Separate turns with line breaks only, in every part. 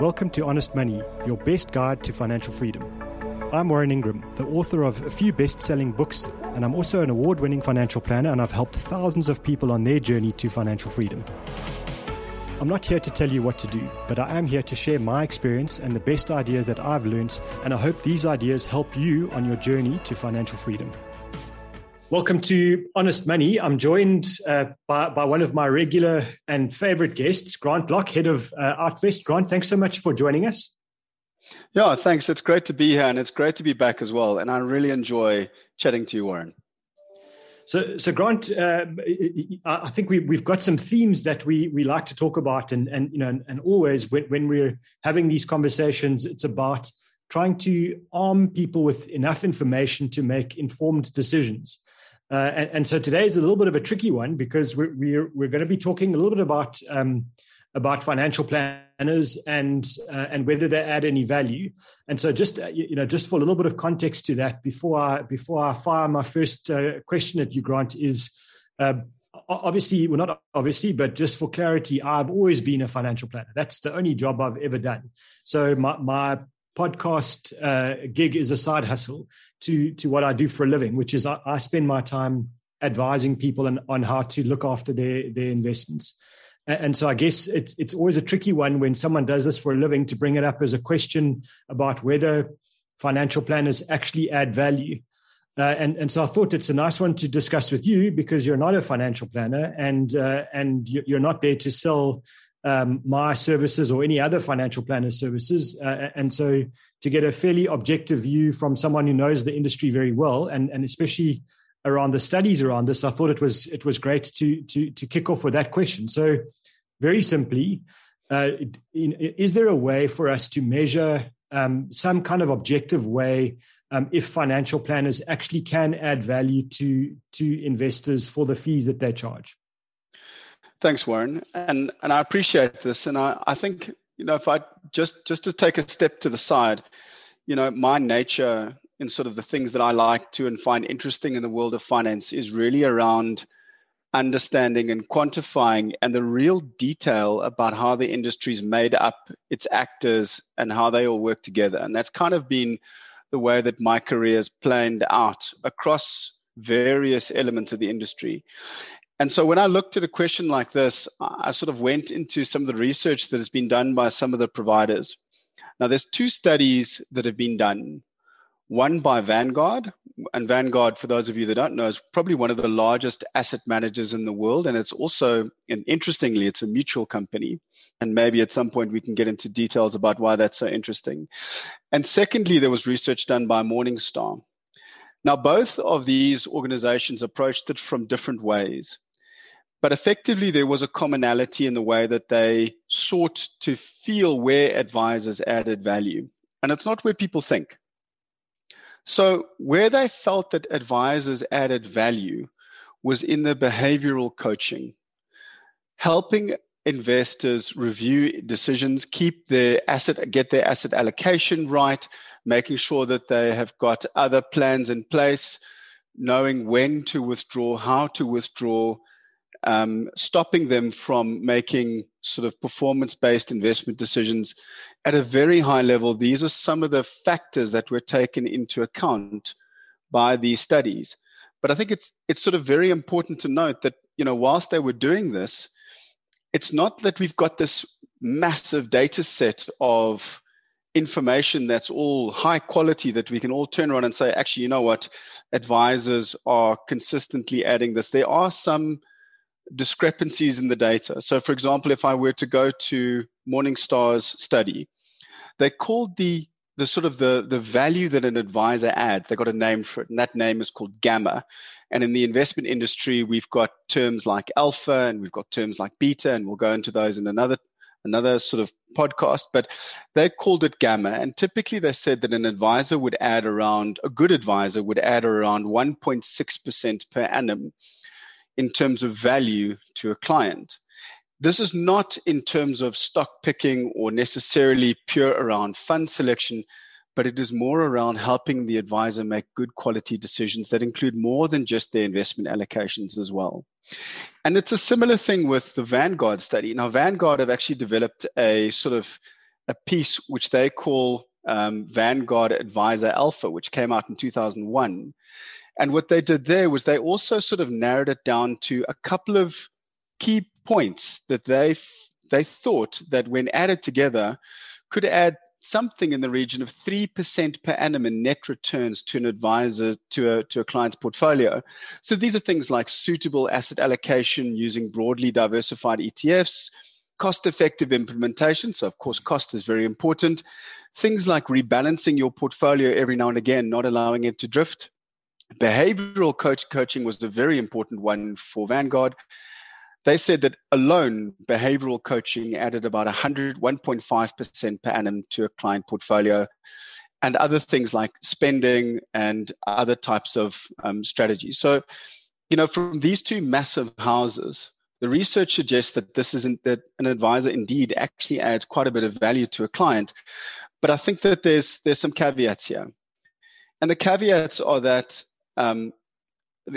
Welcome to Honest Money, your best guide to financial freedom. I'm Warren Ingram, the author of a few best selling books, and I'm also an award winning financial planner, and I've helped thousands of people on their journey to financial freedom. I'm not here to tell you what to do, but I am here to share my experience and the best ideas that I've learned, and I hope these ideas help you on your journey to financial freedom. Welcome to Honest Money. I'm joined uh, by, by one of my regular and favorite guests, Grant Block, head of uh, Artvest. Grant, thanks so much for joining us.
Yeah, thanks. It's great to be here and it's great to be back as well. And I really enjoy chatting to you, Warren.
So, so Grant, uh, I think we, we've got some themes that we, we like to talk about, and, and you know, and, and always when, when we're having these conversations, it's about trying to arm people with enough information to make informed decisions. Uh, and, and, so today is a little bit of a tricky one because we're we're, we're going to be talking a little bit about um, about financial planners and uh, and whether they add any value. And so just uh, you know just for a little bit of context to that before I before I fire my first uh, question at you, Grant, is uh, obviously well not obviously but just for clarity i've always been a financial planner that's the only job i've ever done so my, my podcast uh, gig is a side hustle to to what I do for a living, which is I, I spend my time advising people on, on how to look after their their investments. And, so I guess it's it's always a tricky one when someone does this for a living to bring it up as a question about whether financial planners actually add value. Uh, and and so I thought it's a nice one to discuss with you because you're not a financial planner and uh, and you're not there to sell um, my services or any other financial planner services. Uh, and so to get a fairly objective view from someone who knows the industry very well, and, and especially around the studies around this, I thought it was it was great to to to kick off with that question. So very simply, uh, is there a way for us to measure um, some kind of objective way um, if financial planners actually can add value to to investors for the fees that they charge?
Thanks, Warren, and and I appreciate this, and I, I think you know if I just just to take a step to the side, you know my nature in sort of the things that I like to and find interesting in the world of finance is really around understanding and quantifying and the real detail about how the industry is made up, its actors, and how they all work together. And that's kind of been the way that my career has planned out across various elements of the industry. And so when I looked at a question like this, I sort of went into some of the research that has been done by some of the providers. Now, there's two studies that have been done. One by Vanguard, and Vanguard, for those of you that don't know, is probably one of the largest asset managers in the world. And it's also, and interestingly, it's a mutual company. And maybe at some point we can get into details about why that's so interesting. And secondly, there was research done by Morningstar. Now, both of these organizations approached it from different ways. But effectively, there was a commonality in the way that they sought to feel where advisors added value. And it's not where people think. So, where they felt that advisors added value was in the behavioral coaching, helping investors review decisions, keep their asset, get their asset allocation right, making sure that they have got other plans in place, knowing when to withdraw, how to withdraw, um, stopping them from making sort of performance based investment decisions at a very high level. These are some of the factors that were taken into account by these studies. But I think it's it's sort of very important to note that you know whilst they were doing this, it's not that we've got this massive data set of information that's all high quality that we can all turn around and say, actually, you know what, advisors are consistently adding this. There are some discrepancies in the data. So, for example, if I were to go to Morningstar's study, they called the the sort of the the value that an advisor adds. They got a name for it, and that name is called gamma. And in the investment industry, we've got terms like alpha, and we've got terms like beta, and we'll go into those in another another sort of podcast. But they called it gamma, and typically they said that an advisor would add around a good advisor would add around 1.6 percent per annum in terms of value to a client. This is not in terms of stock picking or necessarily pure around fund selection, but it is more around helping the advisor make good quality decisions that include more than just their investment allocations as well. And it's a similar thing with the Vanguard study. Now, Vanguard have actually developed a sort of a piece which they call um, Vanguard Advisor Alpha, which came out in 2001. And what they did there was they also sort of narrowed it down to a couple of key points that they they thought that when added together could add something in the region of 3% per annum in net returns to an advisor to a, to a client's portfolio. So these are things like suitable asset allocation using broadly diversified ETFs, cost effective implementation. So, of course, cost is very important. Things like rebalancing your portfolio every now and again, not allowing it to drift. Behavioral coach coaching was a very important one for Vanguard. They said that alone behavioral coaching added about 100 1.5% per annum to a client portfolio and other things like spending and other types of um, strategies. So you know from these two massive houses the research suggests that this isn't that an advisor indeed actually adds quite a bit of value to a client. But i think that there's there's some caveats here. And the caveats are that um,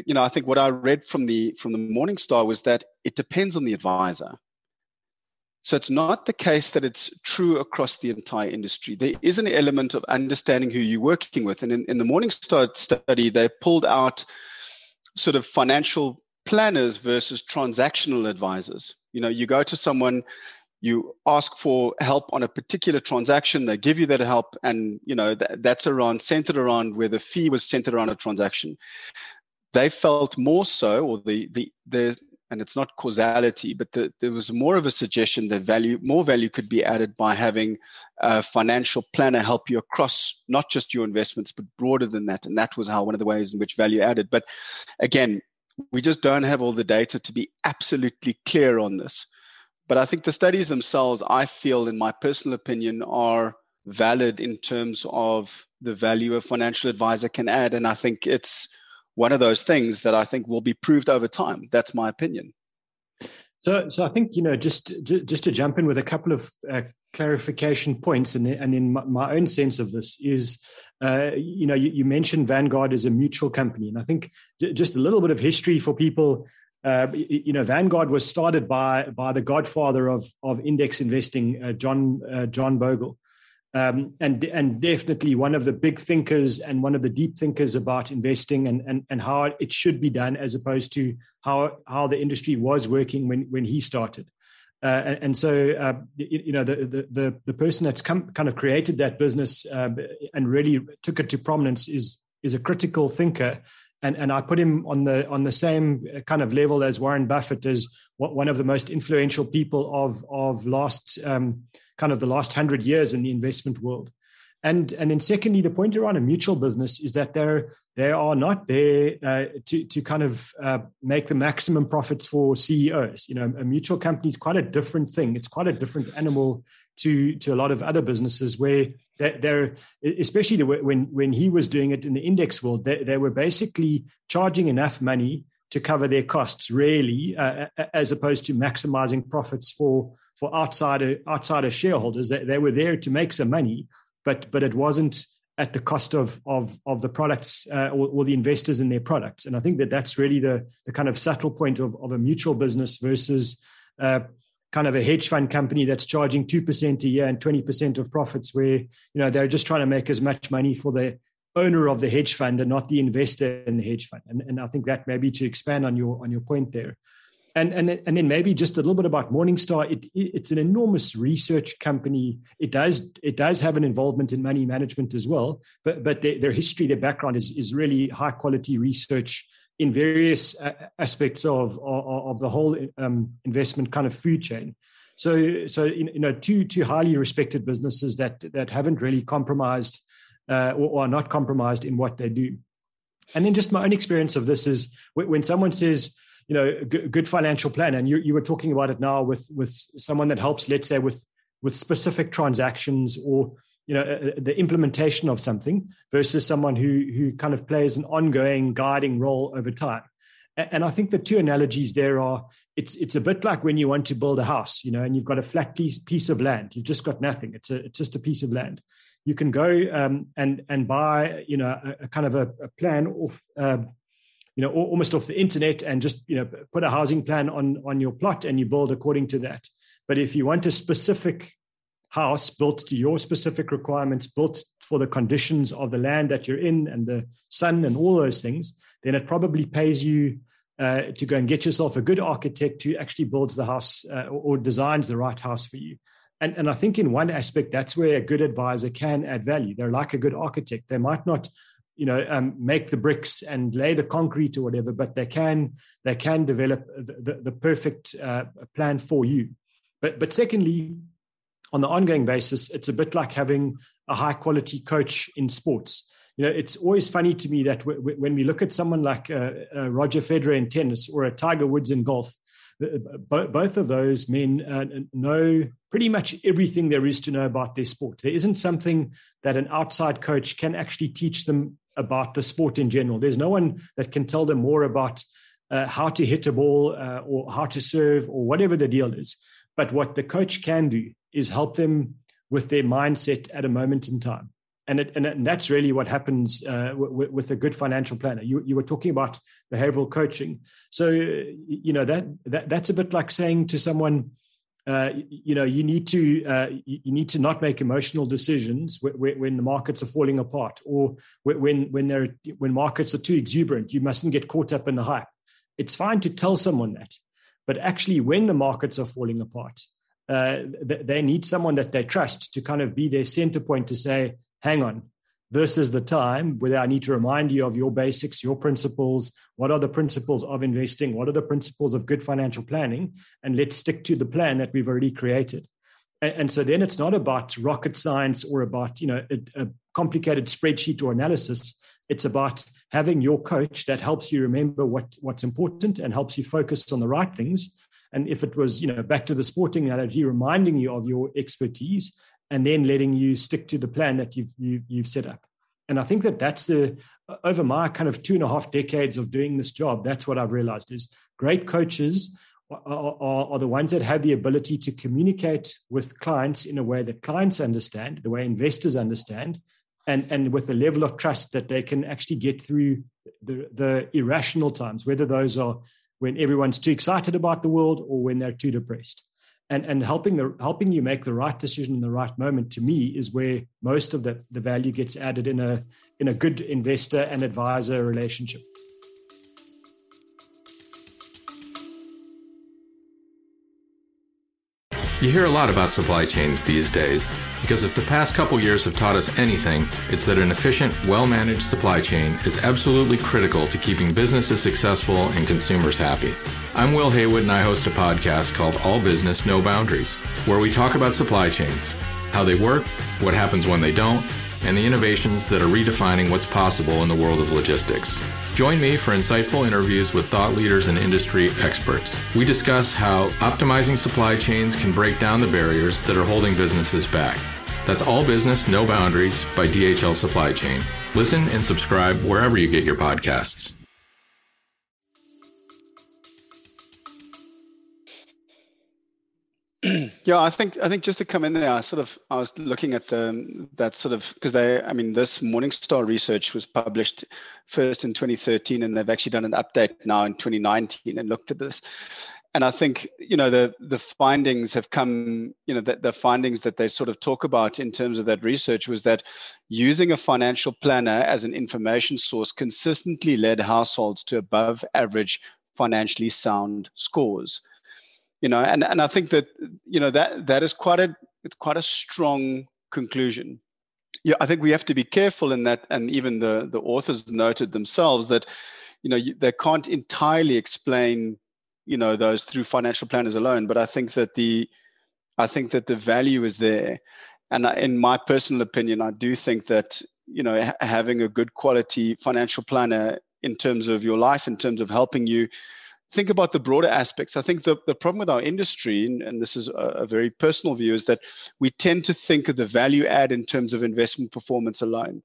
you know, I think what I read from the from the Morningstar was that it depends on the advisor. So it's not the case that it's true across the entire industry. There is an element of understanding who you're working with. And in, in the Morningstar study, they pulled out sort of financial planners versus transactional advisors. You know, you go to someone, you ask for help on a particular transaction, they give you that help, and you know that, that's around centered around where the fee was centered around a transaction they felt more so, or the the the and it's not causality, but the, there was more of a suggestion that value, more value could be added by having a financial planner help you across not just your investments, but broader than that. And that was how one of the ways in which value added. But again, we just don't have all the data to be absolutely clear on this. But I think the studies themselves, I feel, in my personal opinion, are valid in terms of the value a financial advisor can add. And I think it's one of those things that I think will be proved over time. That's my opinion.
So, so I think you know, just just to jump in with a couple of uh, clarification points, and and in my, own sense of this is, uh, you know, you, you, mentioned Vanguard as a mutual company, and I think just a little bit of history for people. Uh, you know, Vanguard was started by by the godfather of of index investing, uh, John uh, John Bogle, um, and and definitely one of the big thinkers and one of the deep thinkers about investing and, and and how it should be done as opposed to how how the industry was working when when he started. Uh, and, and, so uh, you, you, know the, the the person that's come, kind of created that business uh, and really took it to prominence is is a critical thinker and and I put him on the on the same kind of level as Warren Buffett as one of the most influential people of of last um, kind of the last hundred years in the investment world. And and then secondly, the point around a mutual business is that they're they are not there uh, to to kind of uh, make the maximum profits for CEOs. You know, a mutual company is quite a different thing. It's quite a different animal to to a lot of other businesses where they're, especially the, when when he was doing it in the index world, they, they were basically charging enough money to cover their costs, really, uh, as opposed to maximizing profits for for outsider outsider shareholders. They, they were there to make some money, but but it wasn't at the cost of of of the products uh, or, or, the investors in their products. And I think that that's really the the kind of subtle point of of a mutual business versus. Uh, kind of a hedge fund company that's charging 2% a year and 20% of profits where you know they're just trying to make as much money for the owner of the hedge fund and not the investor in the hedge fund and, and i think that maybe to expand on your on your point there and and and then maybe just a little bit about Morningstar. It, it's an enormous research company. It does it does have an involvement in money management as well, but but their, their history, their background is is really high quality research in various aspects of of, of the whole um, investment kind of food chain. So so you know two two highly respected businesses that that haven't really compromised uh, or, or are not compromised in what they do. And then just my own experience of this is when someone says you know good, good financial plan and you, you were talking about it now with with someone that helps let's say with with specific transactions or you know uh, uh, the implementation of something versus someone who who kind of plays an ongoing guiding role over time. And i think the two analogies there are it's it's a bit like when you want to build a house you know and you've got a flat piece piece of land. You've just got nothing. It's a it's just a piece of land. You can go um, and and buy you know a, a kind of a, a plan off uh, you know almost off the internet and just you know put a housing plan on on your plot and you build according to that. But if you want a specific house built to your specific requirements, built for the conditions of the land that you're in and the sun and all those things, then it probably pays you uh, to go and get yourself a good architect who actually builds the house uh, or, designs the right house for you. And, and I think in one aspect, that's where a good advisor can add value. They're like a good architect. They might not you know um, make the bricks and lay the concrete or whatever but they can they can develop the, the, the perfect uh, plan for you but but secondly on the ongoing basis it's a bit like having a high quality coach in sports you know it's always funny to me that w- w- when we look at someone like uh, uh, roger federer in tennis or a tiger woods in golf both of those men uh, know pretty much everything there is to know about their sport. There isn't something that an outside coach can actually teach them about the sport in general. There's no one that can tell them more about uh, how to hit a ball uh, or how to serve or whatever the deal is. But what the coach can do is help them with their mindset at a moment in time and, it, and, and that's really what happens uh, w- with a good financial planner. You, you were talking about behavioral coaching, so you know that, that that's a bit like saying to someone, uh, you know, you need to uh, you need to not make emotional decisions when, when the markets are falling apart, or when when they're when markets are too exuberant. You mustn't get caught up in the hype. It's fine to tell someone that, but actually, when the markets are falling apart, uh, they need someone that they trust to kind of be their center point to say, hang on, this is the time where I need to remind you of your basics, your principles. What are the principles of investing? What are the principles of good financial planning? And let's stick to the plan that we've already created. And, and so then it's not about rocket science or about you know a, a complicated spreadsheet or analysis. It's about having your coach that helps you remember what, what's important and helps you focus on the right things. And if it was, you know, back to the sporting analogy, reminding you of your expertise and then letting you stick to the plan that you've you, have you have set up. And I think that that's the over my kind of two and a half decades of doing this job. That's what I've realized is great coaches are, are, are the ones that have the ability to communicate with clients in a way that clients understand, the way investors understand, and and with a level of trust that they can actually get through the the irrational times, whether those are when everyone's too excited about the world or when they're too depressed. And and helping the helping you make the right decision in the right moment to me is where most of the, the value gets added in a in a good investor and advisor relationship
You hear a lot about supply chains these days because if the past couple years have taught us anything, it's that an efficient, well managed supply chain is absolutely critical to keeping businesses successful and consumers happy. I'm Will Haywood and I host a podcast called All Business, No Boundaries, where we talk about supply chains, how they work, what happens when they don't, and the innovations that are redefining what's possible in the world of logistics. Join me for insightful interviews with thought leaders and industry experts. We discuss how optimizing supply chains can break down the barriers that are holding businesses back. That's All Business, No Boundaries by DHL Supply Chain. Listen and subscribe wherever you get your podcasts.
Yeah, I think I think just to come in there, I sort of I was looking at the that sort of because they I mean this Morningstar research was published first in 2013 and they've actually done an update now in 2019 and looked at this. And I think you know the the findings have come you know the, the findings that they sort of talk about in terms of that research was that using a financial planner as an information source consistently led households to above average financially sound scores you know and and i think that you know that that is quite a it's quite a strong conclusion. Yeah i think we have to be careful in that and even the the authors noted themselves that you know they can't entirely explain you know those through financial planners alone but i think that the i think that the value is there. And in my personal opinion i do think that you know having a good quality financial planner in terms of your life in terms of helping you think about the broader aspects, I think the, the problem with our industry, and, this is a, a, very personal view, is that we tend to think of the value add in terms of investment performance alone.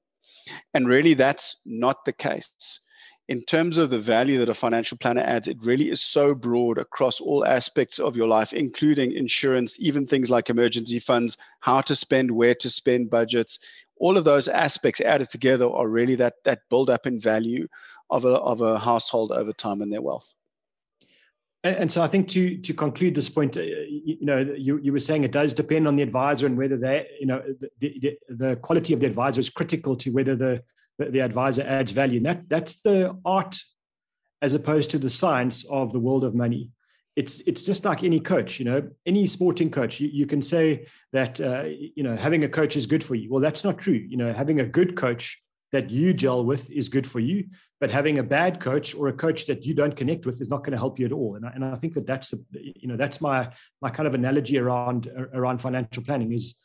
And really, that's not the case. In terms of the value that a financial planner adds, it really is so broad across all aspects of your life, including insurance, even things like emergency funds, how to spend, where to spend budgets. All of those aspects added together are really that, that build up in value of a, of a household over time and their wealth
and, so I think to to conclude this point, uh, you, know, you, you were saying it does depend on the advisor and whether they, you know, the, the, the quality of the advisor is critical to whether the, the, the advisor adds value. And that that's the art as opposed to the science of the world of money. It's it's just like any coach, you know, any sporting coach. You, you can say that uh, you know having a coach is good for you. Well, that's not true. You know, having a good coach that you gel with is good for you, but having a bad coach or a coach that you don't connect with is not going to help you at all. And I, and I think that that's you know that's my my kind of analogy around around financial planning is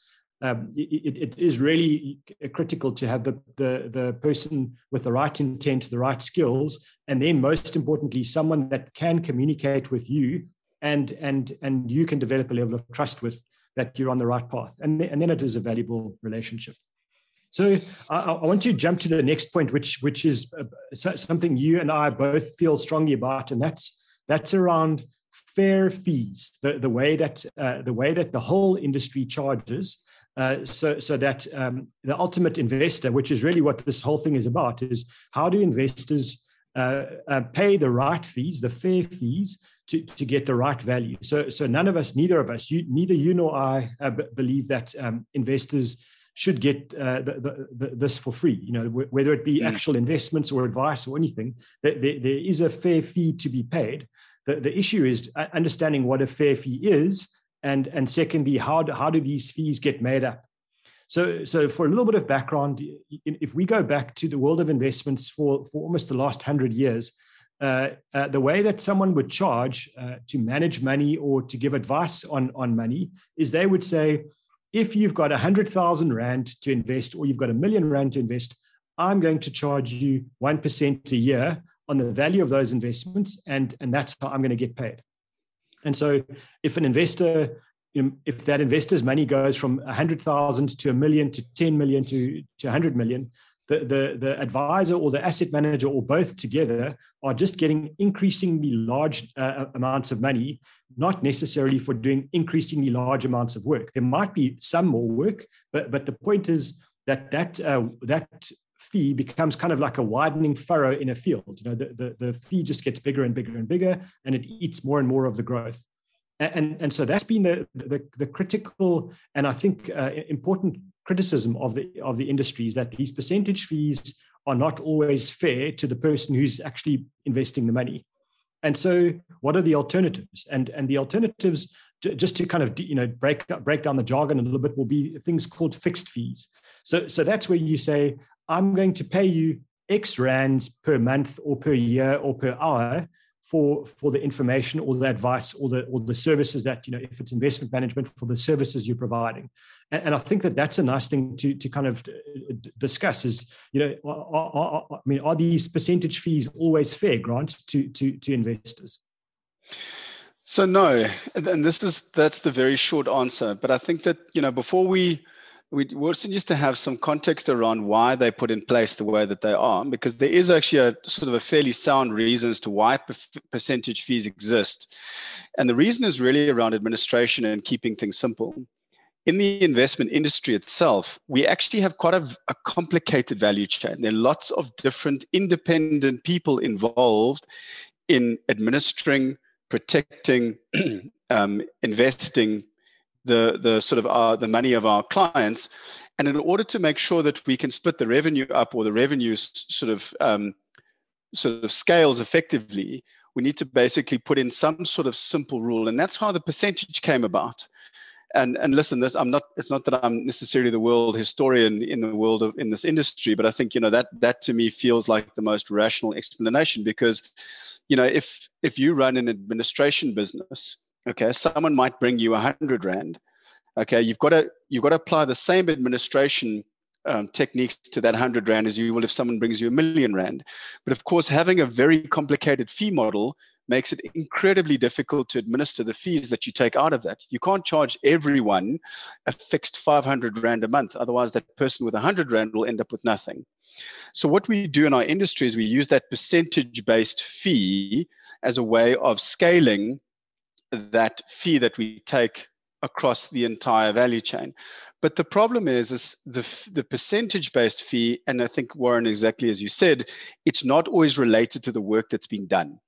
um, it, it is really critical to have the, the the person with the right intent, the right skills, and then most importantly, someone that can communicate with you and and and you can develop a level of trust with that you're on the right path, and and then it is a valuable relationship. So I, I, want to jump to the next point, which which is uh, something you and I both feel strongly about, and that's that's around fair fees, the, the way that uh, the way that the whole industry charges, uh, so so that um, the ultimate investor, which is really what this whole thing is about, is how do investors uh, uh, pay the right fees, the fair fees, to, to get the right value. So so none of us, neither of us, you, neither you nor I, uh, b- believe that um, investors should get uh, the, the, the, this for free. You know, w- whether it be mm. actual investments or advice or anything, there, there is a fair fee to be paid. The, the issue is uh, understanding what a fair fee is, and and secondly, how do, how do these fees get made up? So, so for a little bit of background, if we go back to the world of investments for, for almost the last hundred years, uh, uh, the way that someone would charge uh, to manage money or to give advice on, on money is they would say, if you've got 100,000 Rand to invest or you've got a million Rand to invest, I'm going to charge you 1% a year on the value of those investments. And, and that's how I'm going to get paid. And so if an investor, um, if that investor's money goes from 100,000 to a million to 10 million to, to 100 million, the, the, the advisor or the asset manager or both together are just getting increasingly large uh, amounts of money, not necessarily for doing increasingly large amounts of work. There might be some more work, but, but the point is that that, uh, that fee becomes kind of like a widening furrow in a field. You know, the, the, the fee just gets bigger and bigger and bigger, and it eats more and more of the growth. And, and, and so that's been the, the, the critical and I think uh, important criticism of the of the industry is that these percentage fees are not always fair to the person who's actually investing the money. And so, what are the alternatives? And and the alternatives, just to kind of you know break break down the jargon a little bit, will be things called fixed fees. So so that's where you say, I'm going to pay you X rands per month or per year or per hour for for the information or the advice or the or the services that you know if it's investment management for the services you're providing. And, and i think that that's a nice thing to to kind of uh, discuss is you know are, are, i mean are these percentage fees always fair grant to to to investors?
So no and this is that's the very short answer but i think that you know before we we also just to have some context around why they put in place the way that they are, because there is actually a sort of a fairly sound reason as to why percentage fees exist. And the reason is really around administration and keeping things simple. In the investment industry itself, we actually have quite a, a complicated value chain. There are lots of different independent people involved in administering, protecting, um, investing, the the sort of our, the money of our clients, and in order to make sure that we can split the revenue up or the revenue sort of um, sort of scales effectively, we need to basically put in some sort of simple rule, and that's how the percentage came about. And and listen, this I'm not. It's not that I'm necessarily the world historian in the world of in this industry, but I think you know that that to me feels like the most rational explanation because, you know, if if you run an administration business Okay, someone might bring you a hundred rand. Okay, you've got to you've got to apply the same administration um, techniques to that hundred rand as you will if someone brings you a million rand. But of course, having a very complicated fee model makes it incredibly difficult to administer the fees that you take out of that. You can't charge everyone a fixed 500 Rand a month. Otherwise, that person with 100 Rand will end up with nothing. So, what we do in our industry is we use that percentage based fee as a way of scaling that fee that we take across the entire value chain. But the problem is, is the, the percentage based fee, and I think Warren, exactly as you said, it's not always related to the work that's been done.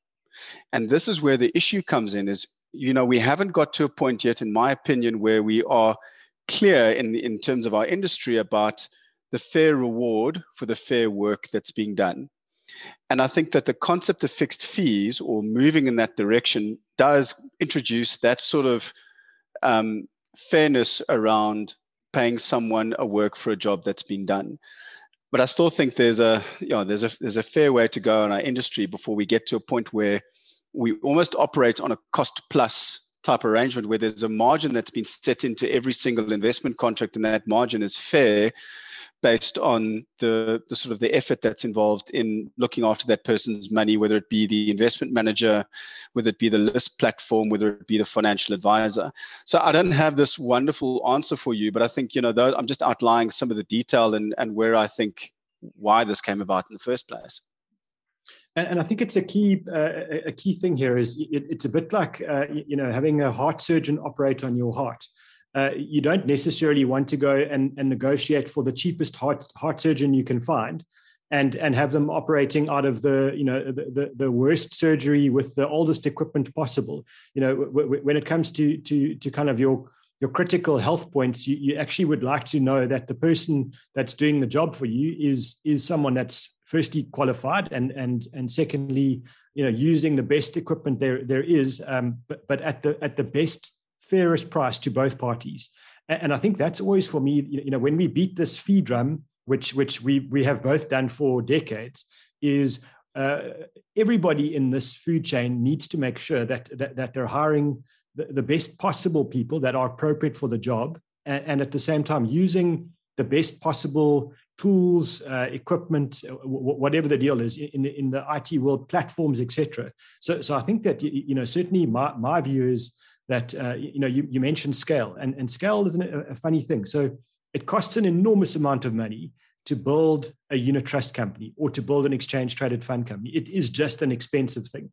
And this is where the issue comes in is, you know, we haven't got to a point yet, in my opinion, where we are clear in, in terms of our industry about the fair reward for the fair work that's being done. And I think that the concept of fixed fees or moving in that direction does introduce that sort of um, fairness around paying someone a work for a job that's been done. But I still think there's a you know there's a there's a fair way to go in our industry before we get to a point where we almost operate on a cost plus type arrangement where there's a margin that's been set into every single investment contract and that margin is fair based on the, the sort of the effort that's involved in looking after that person's money, whether it be the investment manager, whether it be the LISP platform, whether it be the financial advisor. So I don't have this wonderful answer for you, but I think, you know, though I'm just outlining some of the detail and, and where I think why this came about in the first place.
And, and I think it's a key uh, a key thing here is it, it's a bit like uh, you know having a heart surgeon operate on your heart uh, you don't necessarily want to go and, and negotiate for the cheapest heart, heart surgeon you can find and and have them operating out of the you know the, the, the worst surgery with the oldest equipment possible. You know w- w- when it comes to to to kind of your your critical health points you, you actually would like to know that the person that's doing the job for you is is someone that's firstly qualified and and and secondly you know using the best equipment there there is. Um, but but at the at the best fairest price to both parties. And I think that's always for me, you know, when we beat this fee drum, which which we we have both done for decades, is uh, everybody in this food chain needs to make sure that that, that they're hiring the, the, best possible people that are appropriate for the job, and, and at the same time using the best possible tools, uh, equipment, w- whatever the deal is in the in the IT world, platforms, etc. So so I think that you know certainly my my view is that uh, you know you, you mentioned scale and, and scale is a, a funny thing. So it costs an enormous amount of money to build a unit trust company or to build an exchange traded fund company. It is just an expensive thing.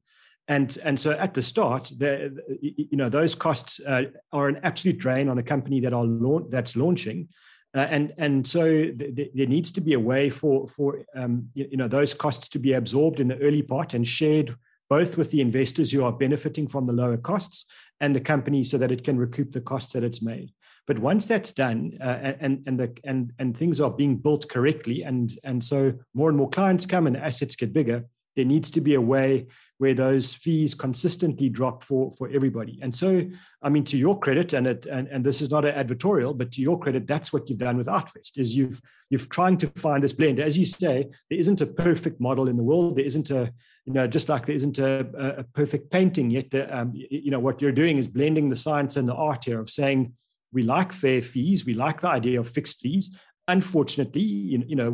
And and so at the start the you know those costs uh, are an absolute drain on a company that are launch, that's launching. Uh, and and so th- th- there needs to be a way for for um, you, you know those costs to be absorbed in the early part and shared both with the investors who are benefiting from the lower costs and the company so that it can recoup the costs that it's made. But once that's done uh, and, and, the, and, and things are being built correctly, and, and so more and more clients come and assets get bigger, there needs to be a way where those fees consistently drop for for everybody. And so i mean to your credit and it and, and this is not an advertorial but to your credit that's what you've done with artfest is you've you've trying to find this blend. As you say there isn't a perfect model in the world. There isn't a you know just like there isn't a, a perfect painting yet the, um, you know what you're doing is blending the science and the art here of saying we like fair fees. We like the idea of fixed fees unfortunately, you know,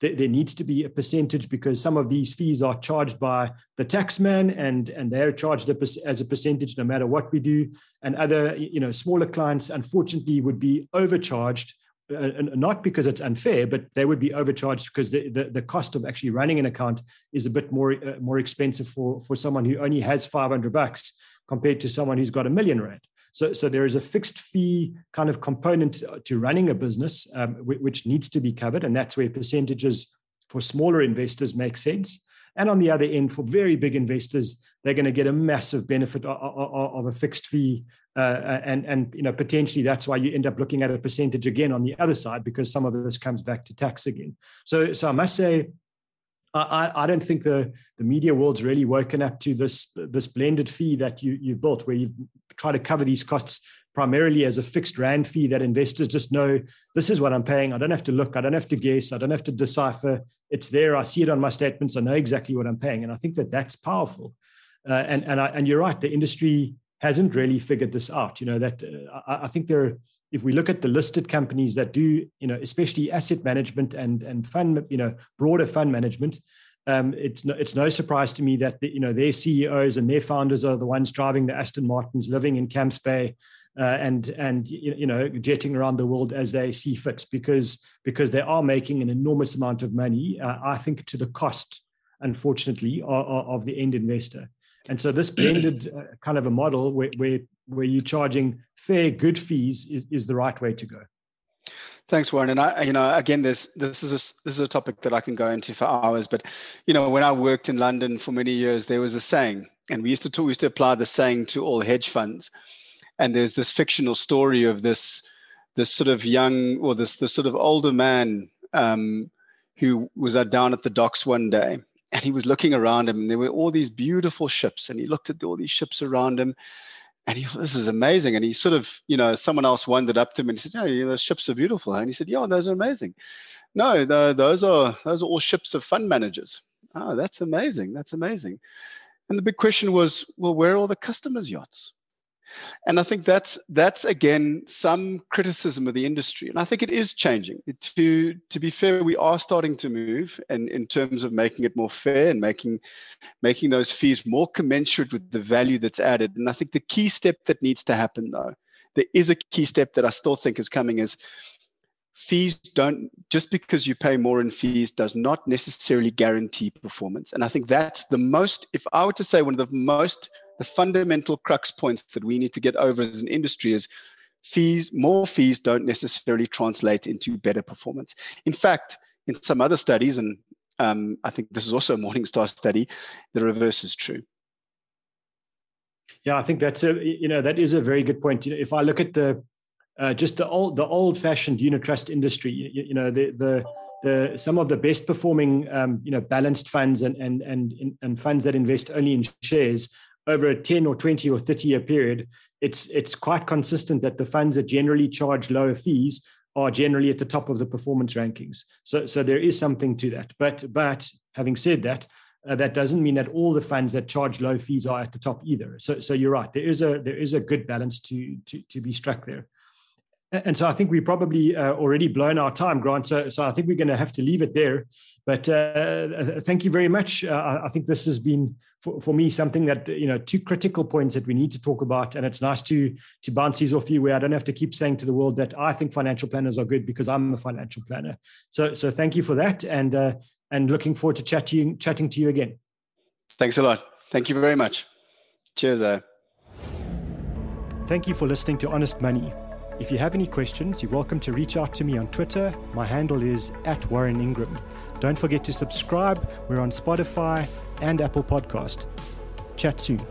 there, there, needs to be a percentage because some of these fees are charged by the taxman and, and they're charged as a percentage no matter what we do. And other, you know, smaller clients, unfortunately, would be overcharged. Uh, not because it's unfair, but they would be overcharged because the, the, the cost of actually running an account is a bit more uh, more expensive for, for someone who only has 500 bucks compared to someone who's got a million rand. So, so there is a fixed fee kind of component to running a business, um, which needs to be covered. And that's where percentages for smaller investors make sense. And on the other end, for very big investors, they're going to get a massive benefit of, a fixed fee, uh, and and you know potentially that's why you end up looking at a percentage again on the other side because some of this comes back to tax again. So so I must say, I, I don't think the, the media world's really woken up to this this blended fee that you you've built, where you try to cover these costs primarily as a fixed rand fee that investors just know this is what I'm paying. I don't have to look, I don't have to guess, I don't have to decipher. It's there. I see it on my statements. I know exactly what I'm paying, and I think that that's powerful. Uh, and and I, and you're right. The industry hasn't really figured this out. You know that uh, I, I think there are if we look at the listed companies that do, you know, especially asset management and and fund, you know, broader fund management, um, it's no, it's no surprise to me that the, you know their CEOs and their founders are the ones driving the Aston Martins, living in Camps Bay, uh, and and you know jetting around the world as they see fit, because because they are making an enormous amount of money. Uh, I think to the cost, unfortunately, of, of the end investor. And so this blended uh, kind of a model where, where, where you're charging fair, good fees is, is the right way to go.
Thanks, Warren. And I, you know, again, this this is a, this is a topic that I can go into for hours. But you know, when I worked in London for many years, there was a saying, and we used to talk, we used to apply the saying to all hedge funds. And there's this fictional story of this this sort of young or this this sort of older man um, who was uh, down at the docks one day, and he was looking around him, and there were all these beautiful ships, and he looked at all these ships around him, and he this is amazing. And he sort of, you know, someone else wandered up to him and he said, "Yeah, you know, those ships are beautiful." And he said, "Yeah, those are amazing." No, the, those are those are all ships of fund managers. Oh, that's amazing. That's amazing. And the big question was, well, where are all the customers' yachts? And I think that's that's again some criticism of the industry, and I think it is changing. To to be fair, we are starting to move, and in terms of making it more fair and making making those fees more commensurate with the value that's added. And I think the key step that needs to happen, though, there is a key step that I still think is coming is fees don't just because you pay more in fees does not necessarily guarantee performance and i think that's the most if i were to say one of the most the fundamental crux points that we need to get over as an industry is fees more fees don't necessarily translate into better performance in fact in some other studies and um, i think this is also a morningstar study the reverse is true
yeah i think that's a you know that is a very good point you know if i look at the uh, just the old the old fashioned unit trust industry. You, you, know the the the some of the best performing um, you know balanced funds and and and and funds that invest only in shares over a 10 or 20 or 30 year period it's it's quite consistent that the funds that generally charge lower fees are generally at the top of the performance rankings. So so there is something to that. But but having said that uh, that doesn't mean that all the funds that charge low fees are at the top either. So so you're right. There is a there is a good balance to to to be struck there and so I think we probably uh, already blown our time, Grant. So, so I think we're going to have to leave it there. But uh, thank you very much. Uh, I think this has been for, for me something that you know two critical points that we need to talk about, and it's nice to to bounce these off you where I don't have to keep saying to the world that I think financial planners are good because I'm a financial planner. So, so thank you for that, and uh, and looking forward to chatting chatting to you again.
Thanks a lot. Thank you very much. Cheers. Uh.
Thank you for listening to Honest Money. If you have any questions, you're welcome to reach out to me on Twitter. My handle is at Warren Ingram. Don't forget to subscribe. We're on Spotify and Apple Podcast. Chat soon.